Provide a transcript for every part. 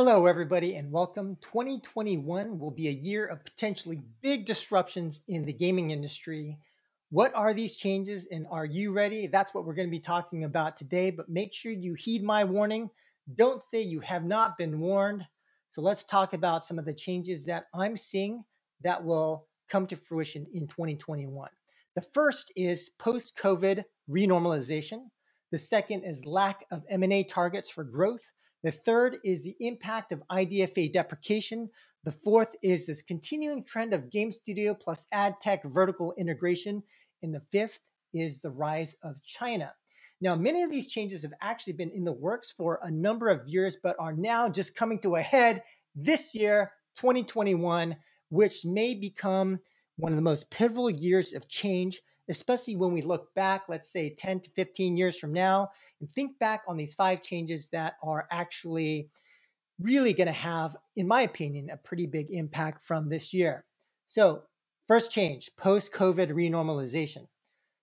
Hello, everybody, and welcome. 2021 will be a year of potentially big disruptions in the gaming industry. What are these changes, and are you ready? That's what we're going to be talking about today. But make sure you heed my warning. Don't say you have not been warned. So, let's talk about some of the changes that I'm seeing that will come to fruition in 2021. The first is post-COVID renormalization. The second is lack of M&A targets for growth. The third is the impact of IDFA deprecation. The fourth is this continuing trend of game studio plus ad tech vertical integration. And the fifth is the rise of China. Now, many of these changes have actually been in the works for a number of years, but are now just coming to a head this year, 2021, which may become one of the most pivotal years of change especially when we look back, let's say 10 to 15 years from now, and think back on these five changes that are actually really going to have, in my opinion, a pretty big impact from this year. So, first change post COVID renormalization.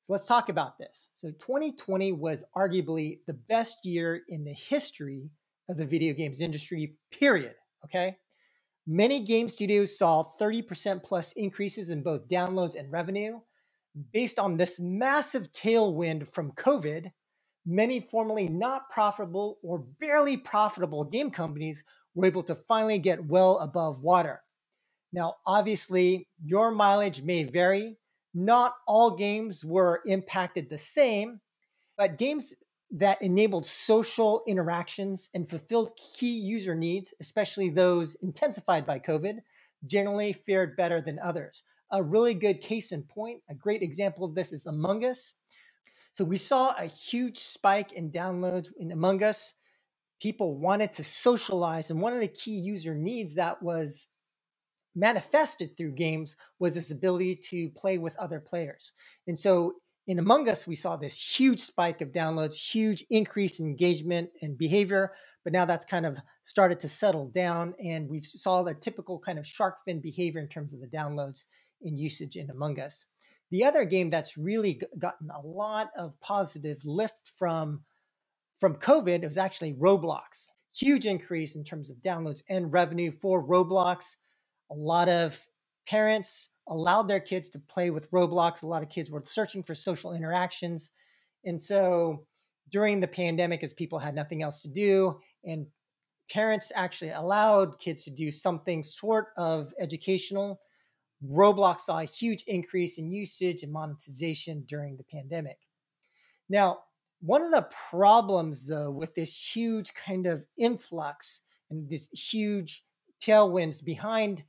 So, let's talk about this. So, 2020 was arguably the best year in the history of the video games industry, period. Okay. Many game studios saw 30% plus increases in both downloads and revenue based on this massive tailwind from COVID, many formerly not profitable or barely profitable game companies were able to finally get well above water. Now, obviously, your mileage may vary. Not all games were impacted the same, but games that enabled social interactions and fulfilled key user needs, especially those intensified by COVID, generally fared better than others a really good case in point. A great example of this is Among Us. So we saw a huge spike in downloads in Among Us. People wanted to socialize, and one of the key user needs that was manifested through games was this ability to play with other players. And so in Among Us, we saw this huge spike of downloads, huge increase in engagement and behavior. But now that's kind of started to settle down, and we saw the typical kind of shark fin behavior in terms of the downloads in usage in Among Us. The other game that's really gotten a lot of positive lift from from COVID was actually Roblox. Huge increase in terms of downloads and revenue for Roblox. A lot of parents allowed their kids to play with Roblox. A lot of kids were searching for social interactions. And so during the pandemic, as people had nothing else to do, and parents actually allowed kids to do something sort of educational, Roblox saw a huge increase in usage and monetization during the pandemic. Now, one of the problems, though, with this huge kind of influx and this huge tailwinds behind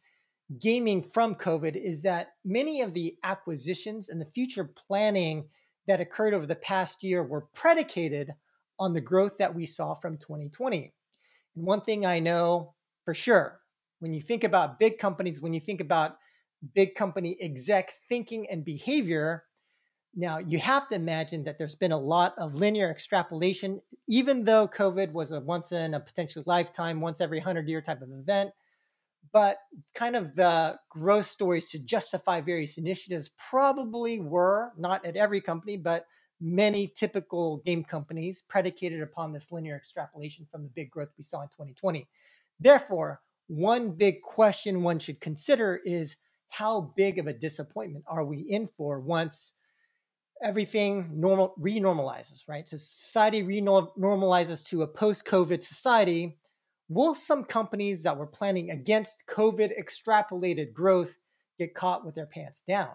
gaming from COVID is that many of the acquisitions and the future planning that occurred over the past year were predicated on the growth that we saw from 2020. And one thing I know for sure when you think about big companies, when you think about big company exec thinking and behavior. Now, you have to imagine that there's been a lot of linear extrapolation, even though COVID was a once in a potentially lifetime, once every 100 year type of event. But kind of the growth stories to justify various initiatives probably were, not at every company, but many typical game companies predicated upon this linear extrapolation from the big growth we saw in 2020. Therefore, one big question one should consider is how big of a disappointment are we in for once everything normal renormalizes, right? So society renormalizes to a post-COVID society. Will some companies that were planning against COVID extrapolated growth get caught with their pants down?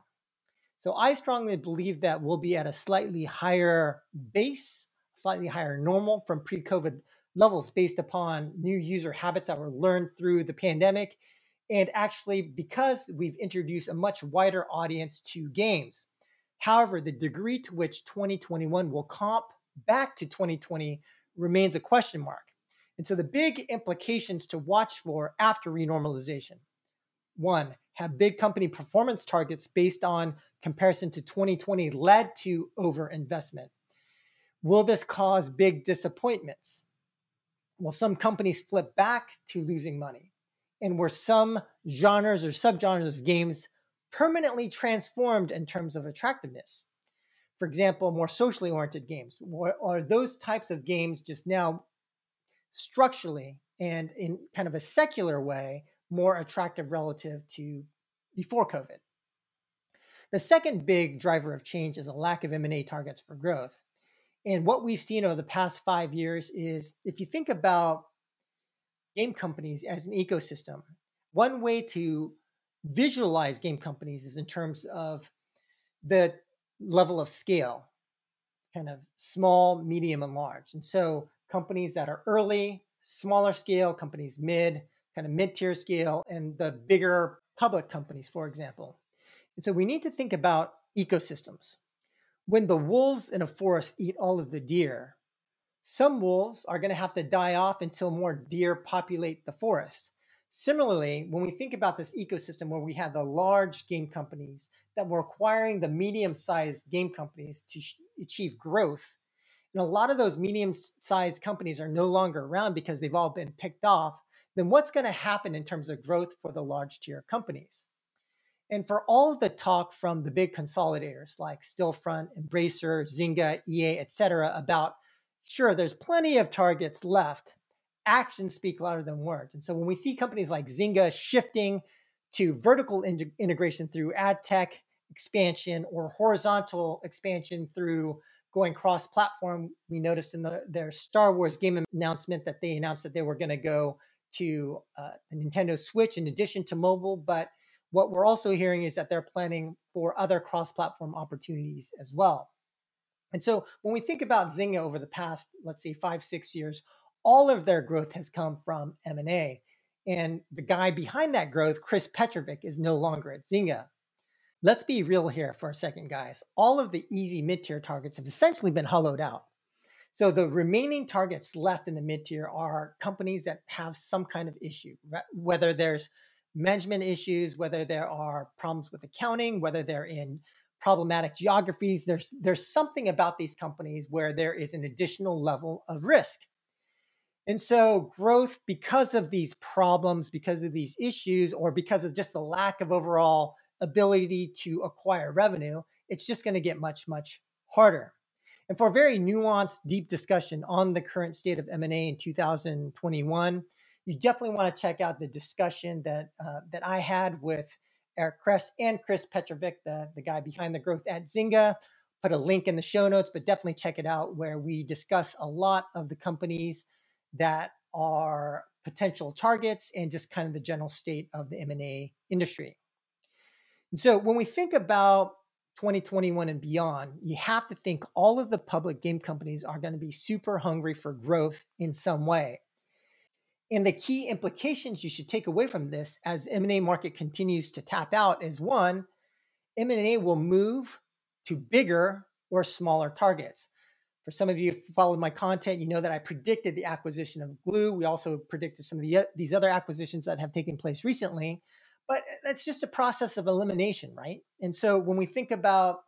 So I strongly believe that we'll be at a slightly higher base, slightly higher normal from pre-COVID levels based upon new user habits that were learned through the pandemic and actually because we've introduced a much wider audience to games. However, the degree to which 2021 will comp back to 2020 remains a question mark. And so the big implications to watch for after renormalization. One, have big company performance targets based on comparison to 2020 led to overinvestment? Will this cause big disappointments? Will some companies flip back to losing money? And were some genres or subgenres of games permanently transformed in terms of attractiveness. For example, more socially oriented games, are those types of games just now structurally and in kind of a secular way, more attractive relative to before COVID. The second big driver of change is a lack of M&A targets for growth. And what we've seen over the past five years is if you think about game companies as an ecosystem, one way to visualize game companies is in terms of the level of scale, kind of small, medium, and large. And so companies that are early, smaller scale, companies mid, kind of mid tier scale, and the bigger public companies, for example. And so we need to think about ecosystems. When the wolves in a forest eat all of the deer, some wolves are going to have to die off until more deer populate the forest. Similarly, when we think about this ecosystem where we have the large game companies that were acquiring the medium sized game companies to sh- achieve growth, and a lot of those medium sized companies are no longer around because they've all been picked off, then what's going to happen in terms of growth for the large tier companies? And for all of the talk from the big consolidators like Stillfront, Embracer, Zynga, EA, et cetera, about sure, there's plenty of targets left, actions speak louder than words. And so when we see companies like Zynga shifting to vertical in- integration through ad tech expansion or horizontal expansion through going cross platform, we noticed in the, their Star Wars game announcement that they announced that they were going to go to uh, the Nintendo Switch in addition to mobile. But what we're also hearing is that they're planning for other cross platform opportunities as well. And so when we think about Zynga over the past, let's say five, six years, all of their growth has come from M&A. And the guy behind that growth, Chris Petrovic, is no longer at Zynga. Let's be real here for a second, guys. All of the easy mid-tier targets have essentially been hollowed out. So the remaining targets left in the mid-tier are companies that have some kind of issue, whether there's management issues, whether there are problems with accounting, whether they're in problematic geographies. There's there's something about these companies where there is an additional level of risk. And so growth because of these problems, because of these issues or because of just the lack of overall ability to acquire revenue, it's just going to get much much harder. And for a very nuanced, deep discussion on the current state of M&A in 2021, you definitely want to check out the discussion that uh, that I had with Eric Kress and Chris Petrovic, the, the guy behind the growth at Zynga. Put a link in the show notes, but definitely check it out where we discuss a lot of the companies that are potential targets and just kind of the general state of the M&A industry. And so when we think about 2021 and beyond, you have to think all of the public game companies are going to be super hungry for growth in some way. And the key implications you should take away from this as M&A market continues to tap out is one, M&A will move to bigger or smaller targets. For some of you who followed my content, you know that I predicted the acquisition of Glu. We also predicted some of the, these other acquisitions that have taken place recently. But uh, that's just a process of elimination, right? And so when we think about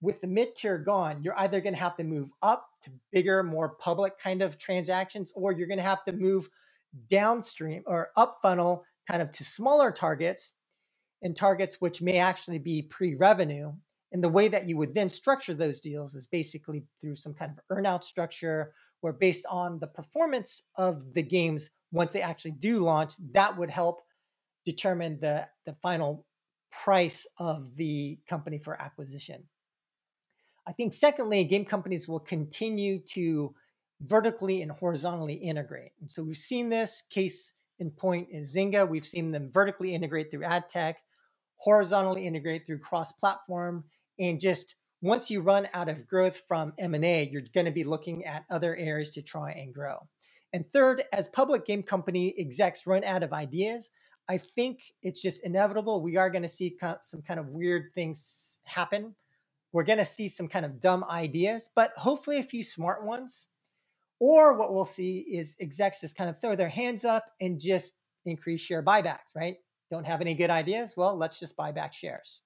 with the mid tier gone, you're either going to have to move up to bigger, more public kind of transactions, or you're going to have to move downstream or up funnel kind of to smaller targets and targets which may actually be pre-revenue. And the way that you would then structure those deals is basically through some kind of earnout structure where based on the performance of the games once they actually do launch, that would help determine the, the final price of the company for acquisition. I think secondly, game companies will continue to vertically and horizontally integrate. And so we've seen this case in point in Zynga. We've seen them vertically integrate through ad tech, horizontally integrate through cross-platform, and just once you run out of growth from M&A, you're going to be looking at other areas to try and grow. And third, as public game company execs run out of ideas, I think it's just inevitable. We are going to see some kind of weird things happen. We're going to see some kind of dumb ideas, but hopefully a few smart ones or what we'll see is execs just kind of throw their hands up and just increase share buybacks, right? Don't have any good ideas? Well, let's just buy back shares.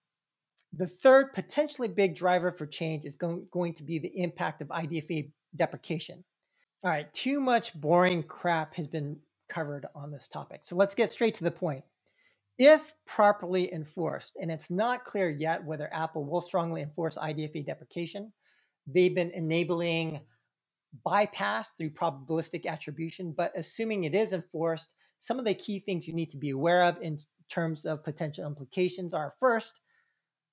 The third potentially big driver for change is going, to be the impact of IDFA deprecation. All right, too much boring crap has been covered on this topic. So let's get straight to the point. If properly enforced, and it's not clear yet whether Apple will strongly enforce IDFA deprecation, they've been enabling bypassed through probabilistic attribution, but assuming it is enforced, some of the key things you need to be aware of in terms of potential implications are first,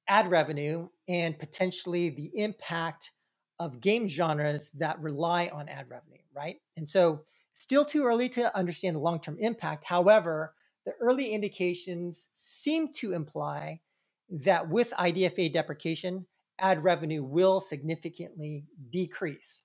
ad revenue and potentially the impact of game genres that rely on ad revenue, right? And so, still too early to understand the long term impact. However, the early indications seem to imply that with IDFA deprecation, ad revenue will significantly decrease.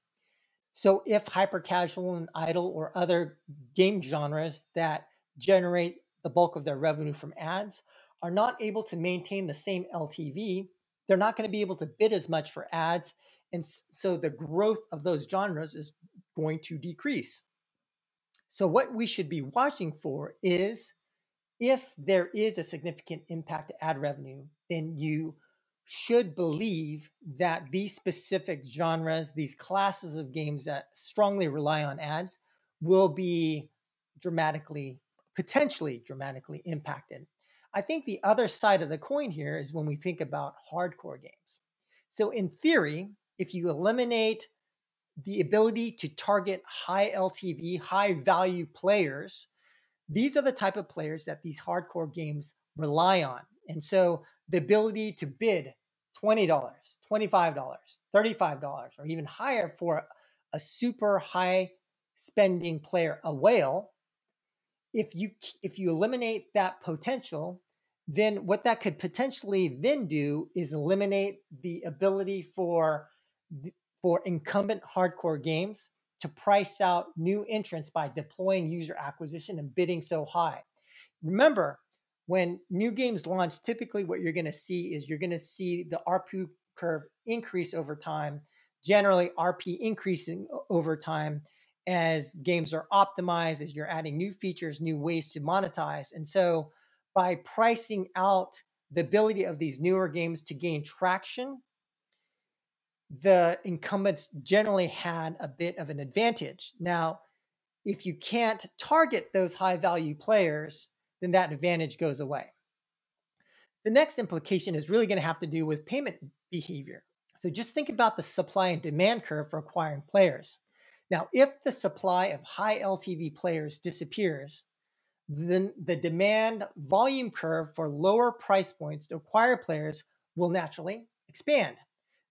So, if hyper casual and idle or other game genres that generate the bulk of their revenue from ads are not able to maintain the same LTV, they're not going to be able to bid as much for ads. And so the growth of those genres is going to decrease. So, what we should be watching for is if there is a significant impact to ad revenue, then you should believe that these specific genres, these classes of games that strongly rely on ads, will be dramatically, potentially dramatically impacted. I think the other side of the coin here is when we think about hardcore games. So, in theory, if you eliminate the ability to target high LTV, high value players, these are the type of players that these hardcore games rely on. And so the ability to bid $20, $25, $35, or even higher for a super high spending player, a whale, if you if you eliminate that potential, then what that could potentially then do is eliminate the ability for for incumbent hardcore games to price out new entrants by deploying user acquisition and bidding so high. Remember, when new games launch, typically what you're going to see is you're going to see the ARPU curve increase over time, generally RP increasing over time as games are optimized, as you're adding new features, new ways to monetize. And so by pricing out the ability of these newer games to gain traction the incumbents generally had a bit of an advantage. Now, if you can't target those high value players, then that advantage goes away. The next implication is really going to have to do with payment behavior. So just think about the supply and demand curve for acquiring players. Now, if the supply of high LTV players disappears, then the demand volume curve for lower price points to acquire players will naturally expand.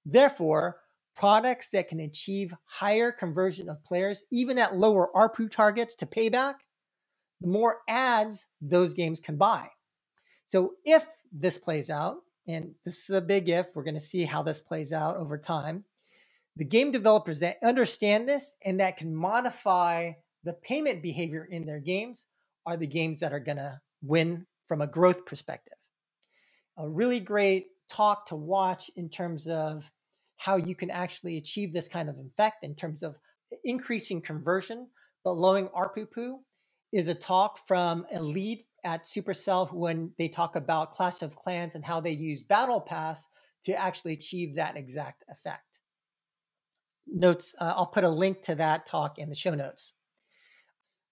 Therefore, products that can achieve higher conversion of players, even at lower ARPU targets to payback, the more ads those games can buy. So if this plays out, and this is a big if, we're going to see how this plays out over time. The game developers that understand this and that can modify the payment behavior in their games are the games that are going to win from a growth perspective. A really great talk to watch in terms of how you can actually achieve this kind of effect in terms of increasing conversion but lowering ARPU is a talk from a lead at Supercell when they talk about Clash of Clans and how they use Battle Pass to actually achieve that exact effect. Notes, uh, I'll put a link to that talk in the show notes.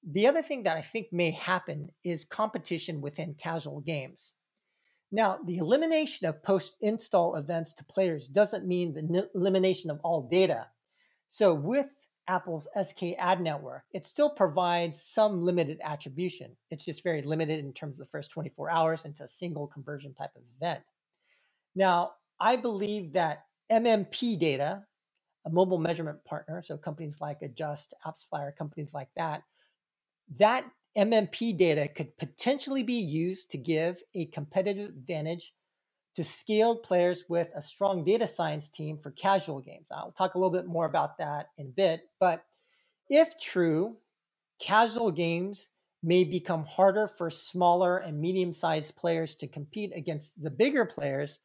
The other thing that I think may happen is competition within casual games. Now, the elimination of post install events to players doesn't mean the elimination of all data. So, with Apple's SK ad network, it still provides some limited attribution. It's just very limited in terms of the first 24 hours into a single conversion type of event. Now, I believe that MMP data, a mobile measurement partner, so companies like Adjust, AppsFlyer, companies like that, that MMP data could potentially be used to give a competitive advantage to scaled players with a strong data science team for casual games. I'll talk a little bit more about that in a bit, but if true, casual games may become harder for smaller and medium sized players to compete against the bigger players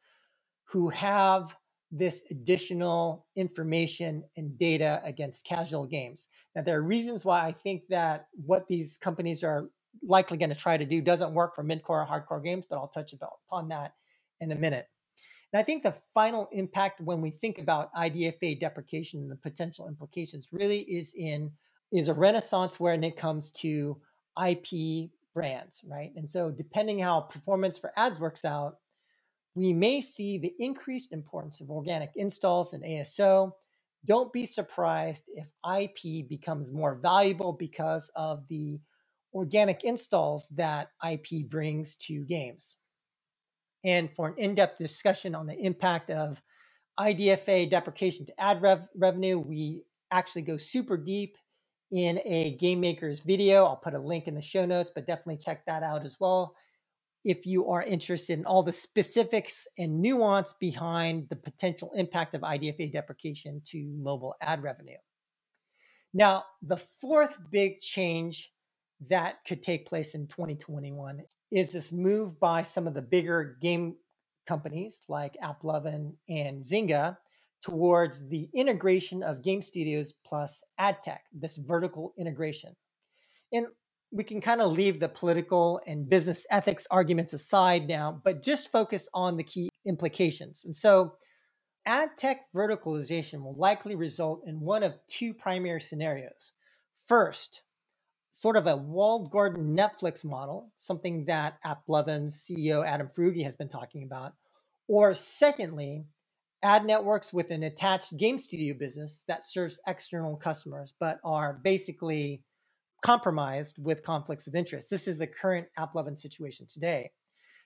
who have this additional information and data against casual games. Now, there are reasons why I think that what these companies are likely going to try to do doesn't work for mid-core or hardcore games, but I'll touch upon that in a minute. And I think the final impact when we think about IDFA deprecation and the potential implications really is in is a renaissance when it comes to IP brands, right? And so depending how performance for ads works out, we may see the increased importance of organic installs and ASO, don't be surprised if IP becomes more valuable because of the organic installs that IP brings to games. And for an in depth discussion on the impact of IDFA deprecation to ad rev- revenue, we actually go super deep in a game maker's video. I'll put a link in the show notes, but definitely check that out as well if you are interested in all the specifics and nuance behind the potential impact of IDFA deprecation to mobile ad revenue. Now, the fourth big change that could take place in 2021 is this move by some of the bigger game companies like AppLovin and Zynga towards the integration of game studios plus ad tech, this vertical integration. And we can kind of leave the political and business ethics arguments aside now, but just focus on the key implications. And so, ad tech verticalization will likely result in one of two primary scenarios. First, sort of a walled garden Netflix model, something that AppLovin's CEO Adam Foroughi has been talking about. Or secondly, ad networks with an attached game studio business that serves external customers, but are basically compromised with conflicts of interest. This is the current AppLovin situation today.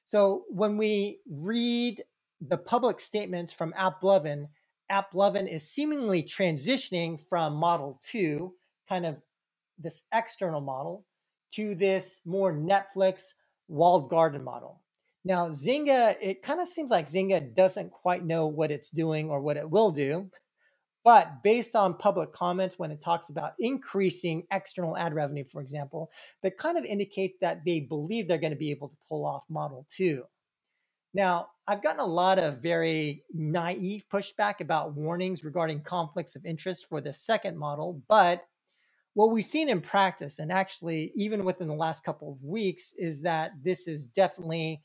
So when we read the public statements from AppLovin, AppLovin is seemingly transitioning from model two, kind of this external model, to this more Netflix walled garden model. Now, Zynga, it kind of seems like Zynga doesn't quite know what it's doing or what it will do. But based on public comments, when it talks about increasing external ad revenue, for example, that kind of indicate that they believe they're going to be able to pull off Model 2. Now, I've gotten a lot of very naive pushback about warnings regarding conflicts of interest for the second model, but what we've seen in practice, and actually even within the last couple of weeks, is that this is definitely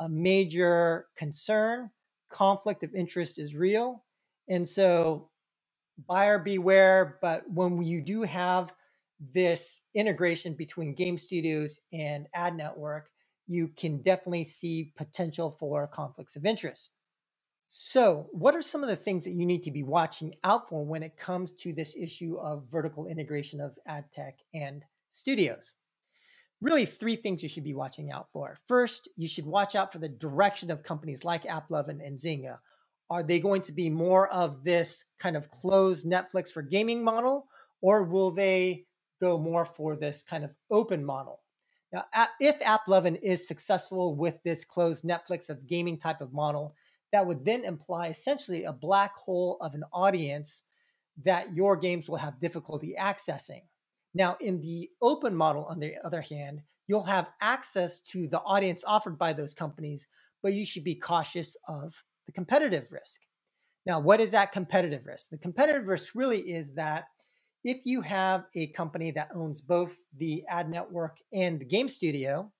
a major concern. Conflict of interest is real. And so buyer beware. But when you do have this integration between game studios and ad network, you can definitely see potential for conflicts of interest. So, what are some of the things that you need to be watching out for when it comes to this issue of vertical integration of ad tech and studios? Really, three things you should be watching out for. First, you should watch out for the direction of companies like AppLovin and Zynga. Are they going to be more of this kind of closed Netflix for gaming model, or will they go more for this kind of open model? Now, if AppLovin is successful with this closed Netflix of gaming type of model, that would then imply essentially a black hole of an audience that your games will have difficulty accessing. Now, in the open model, on the other hand, you'll have access to the audience offered by those companies, but you should be cautious of the competitive risk. Now, what is that competitive risk? The competitive risk really is that if you have a company that owns both the ad network and the game studio,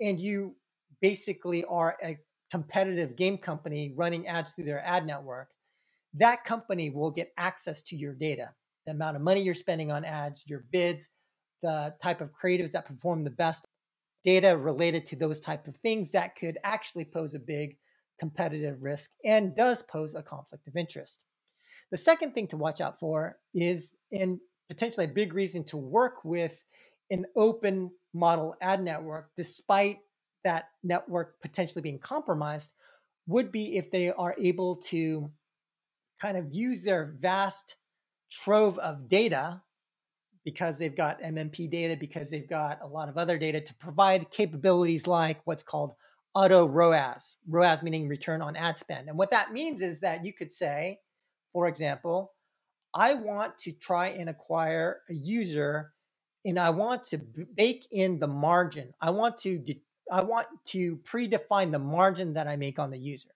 and you basically are a competitive game company running ads through their ad network, that company will get access to your data, the amount of money you're spending on ads, your bids, the type of creatives that perform the best, data related to those type of things that could actually pose a big competitive risk and does pose a conflict of interest. The second thing to watch out for is, and potentially a big reason to work with an open model ad network, despite that network potentially being compromised, would be if they are able to kind of use their vast trove of data because they've got MMP data, because they've got a lot of other data to provide capabilities like what's called auto ROAS, ROAS meaning return on ad spend. And what that means is that you could say, for example, I want to try and acquire a user and I want to bake in the margin. I want to de- I want to predefine the margin that I make on the user.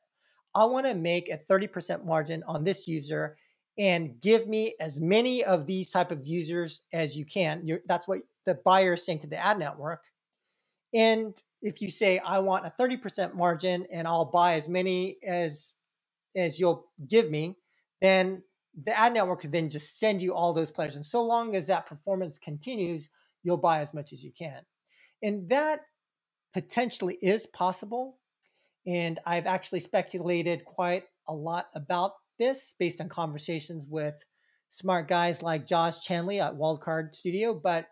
I want to make a 30% margin on this user and give me as many of these type of users as you can. You're, that's what the buyer is saying to the ad network. And if you say I want a 30% margin and I'll buy as many as as you'll give me, then the ad network could then just send you all those players. And so long as that performance continues, you'll buy as much as you can. And that potentially is possible. And I've actually speculated quite a lot about this based on conversations with smart guys like Josh Chanley at Wildcard Studio, but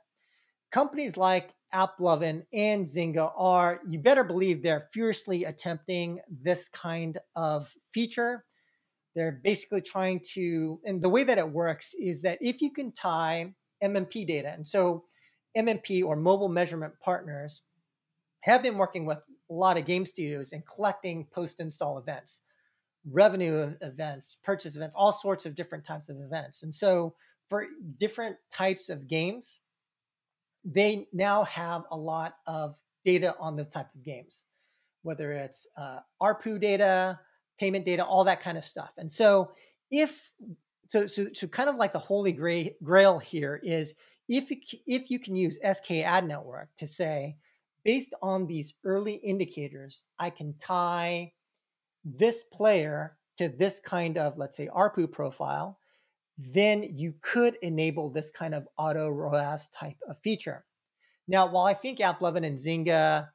companies like AppLovin and Zynga are, you better believe they're furiously attempting this kind of feature. They're basically trying to, and the way that it works is that if you can tie MMP data, and so MMP or mobile measurement partners have been working with a lot of game studios and collecting post install events, revenue events, purchase events, all sorts of different types of events. And so for different types of games, they now have a lot of data on those type of games, whether it's uh, ARPU data, payment data, all that kind of stuff. And so if so, so, so kind of like the holy grail here is if you, if you can use SK Ad Network to say, based on these early indicators, I can tie this player to this kind of, let's say, ARPU profile, then you could enable this kind of auto ROAS type of feature. Now, while I think AppLovin and Zynga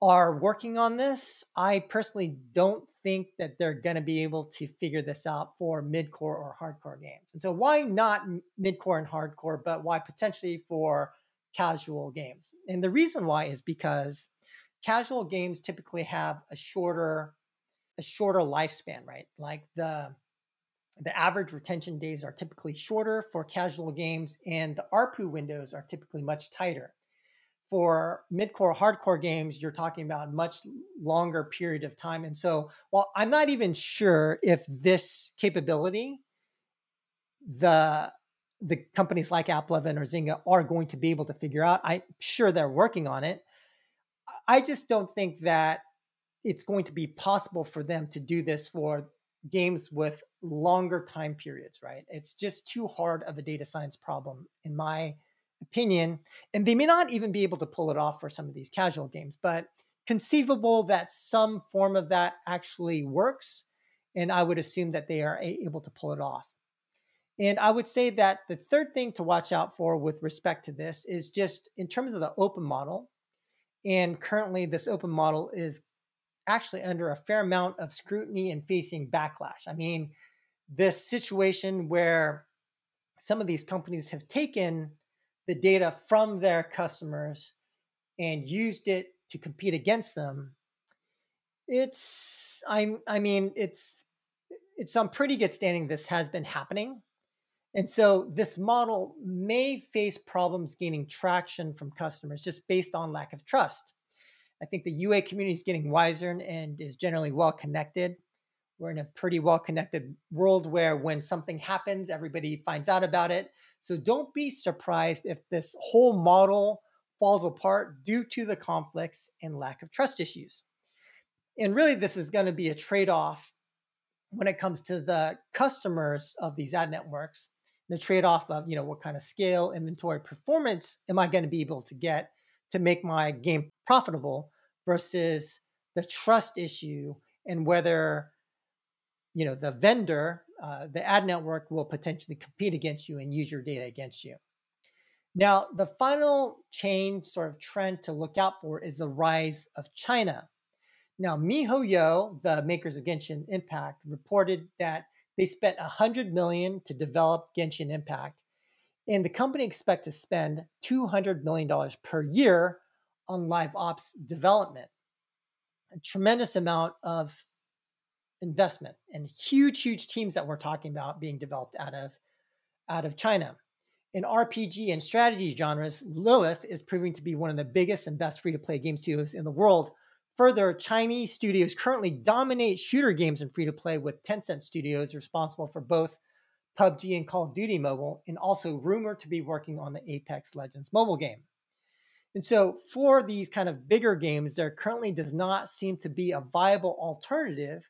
are working on this, I personally don't think that they're going to be able to figure this out for mid-core or hardcore games. And so why not mid-core and hardcore, but why potentially for casual games? And the reason why is because casual games typically have a shorter a shorter lifespan, right? Like the the average retention days are typically shorter for casual games, and the ARPU windows are typically much tighter. For mid-core, hardcore games, you're talking about much longer period of time. And so, while I'm not even sure if this capability, the the companies like AppLovin or Zynga are going to be able to figure out, I'm sure they're working on it. I just don't think that it's going to be possible for them to do this for games with longer time periods, right? It's just too hard of a data science problem, in my opinion. And they may not even be able to pull it off for some of these casual games, but conceivable that some form of that actually works. And I would assume that they are able to pull it off. And I would say that the third thing to watch out for with respect to this is just in terms of the open model. And currently, this open model is actually under a fair amount of scrutiny and facing backlash. I mean, this situation where some of these companies have taken the data from their customers and used it to compete against them it's i'm i mean it's it's on pretty good standing this has been happening and so this model may face problems gaining traction from customers just based on lack of trust I think the UA community is getting wiser and is generally well connected. We're in a pretty well connected world where when something happens, everybody finds out about it. So don't be surprised if this whole model falls apart due to the conflicts and lack of trust issues. And really, this is going to be a trade off when it comes to the customers of these ad networks the trade off of you know what kind of scale inventory performance am i going to be able to get to make my game profitable versus the trust issue and whether you know the vendor uh, the ad network will potentially compete against you and use your data against you. Now the final change sort of trend to look out for is the rise of china. Now mihoyo the makers of genshin impact reported that they spent 100 million to develop genshin impact and the company expects to spend $200 million per year on live ops development. A tremendous amount of investment and huge, huge teams that we're talking about being developed out of out of China. In RPG and strategy genres, Lilith is proving to be one of the biggest and best free-to-play game studios in the world. Further, Chinese studios currently dominate shooter games in free-to-play with Tencent Studios responsible for both PUBG and Call of Duty Mobile, and also rumored to be working on the Apex Legends mobile game. And so, for these kind of bigger games, there currently does not seem to be a viable alternative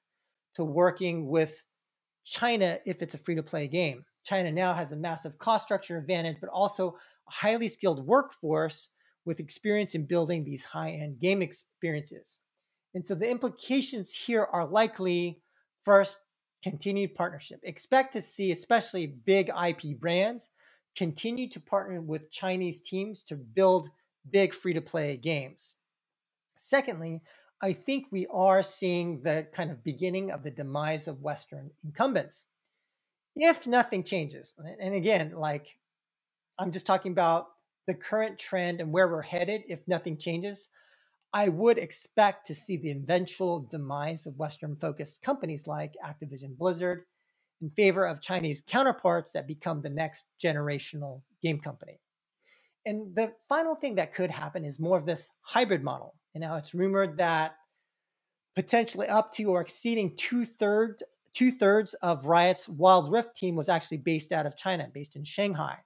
to working with China if it's a free to play game. China now has a massive cost structure advantage, but also a highly skilled workforce with experience in building these high end game experiences. And so, the implications here are likely first, continued partnership. Expect to see, especially big IP brands, continue to partner with Chinese teams to build big free to play games. Secondly, I think we are seeing the kind of beginning of the demise of Western incumbents. if nothing changes, and again, like I'm just talking about the current trend and where we're headed, if nothing changes, I would expect to see the eventual demise of Western focused companies like Activision Blizzard in favor of Chinese counterparts that become the next generational game company. And the final thing that could happen is more of this hybrid model. And now it's rumored that potentially up to or exceeding two thirds two thirds of Riot's Wild Rift team was actually based out of China, based in Shanghai.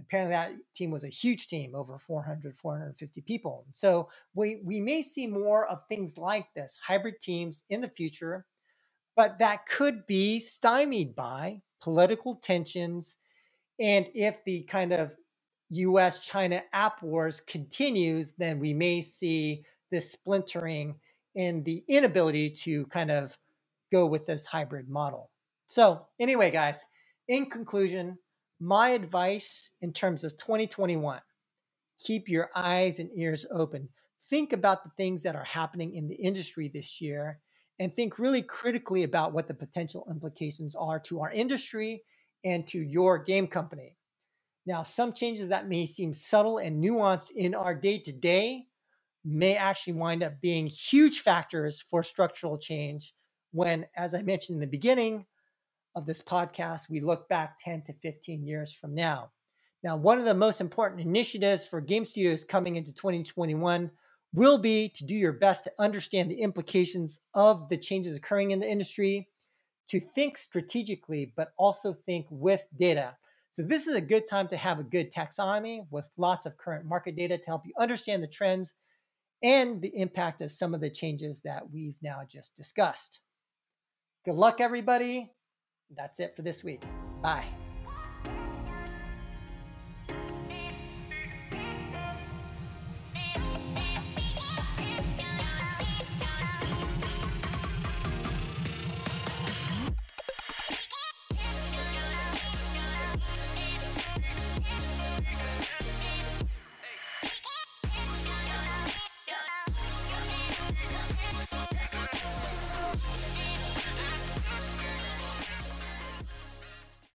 Apparently, that team was a huge team, over 400, 450 people. So we we may see more of things like this, hybrid teams in the future, but that could be stymied by political tensions, and if the kind of U.S. China app wars continues, then we may see this splintering and the inability to kind of go with this hybrid model. So, anyway, guys, in conclusion, my advice in terms of 2021 keep your eyes and ears open. Think about the things that are happening in the industry this year and think really critically about what the potential implications are to our industry and to your game company. Now, some changes that may seem subtle and nuanced in our day to day may actually wind up being huge factors for structural change when, as I mentioned in the beginning of this podcast, we look back 10 to 15 years from now. Now, one of the most important initiatives for game studios coming into 2021 will be to do your best to understand the implications of the changes occurring in the industry, to think strategically, but also think with data. So, this is a good time to have a good taxonomy with lots of current market data to help you understand the trends and the impact of some of the changes that we've now just discussed. Good luck, everybody. That's it for this week. Bye.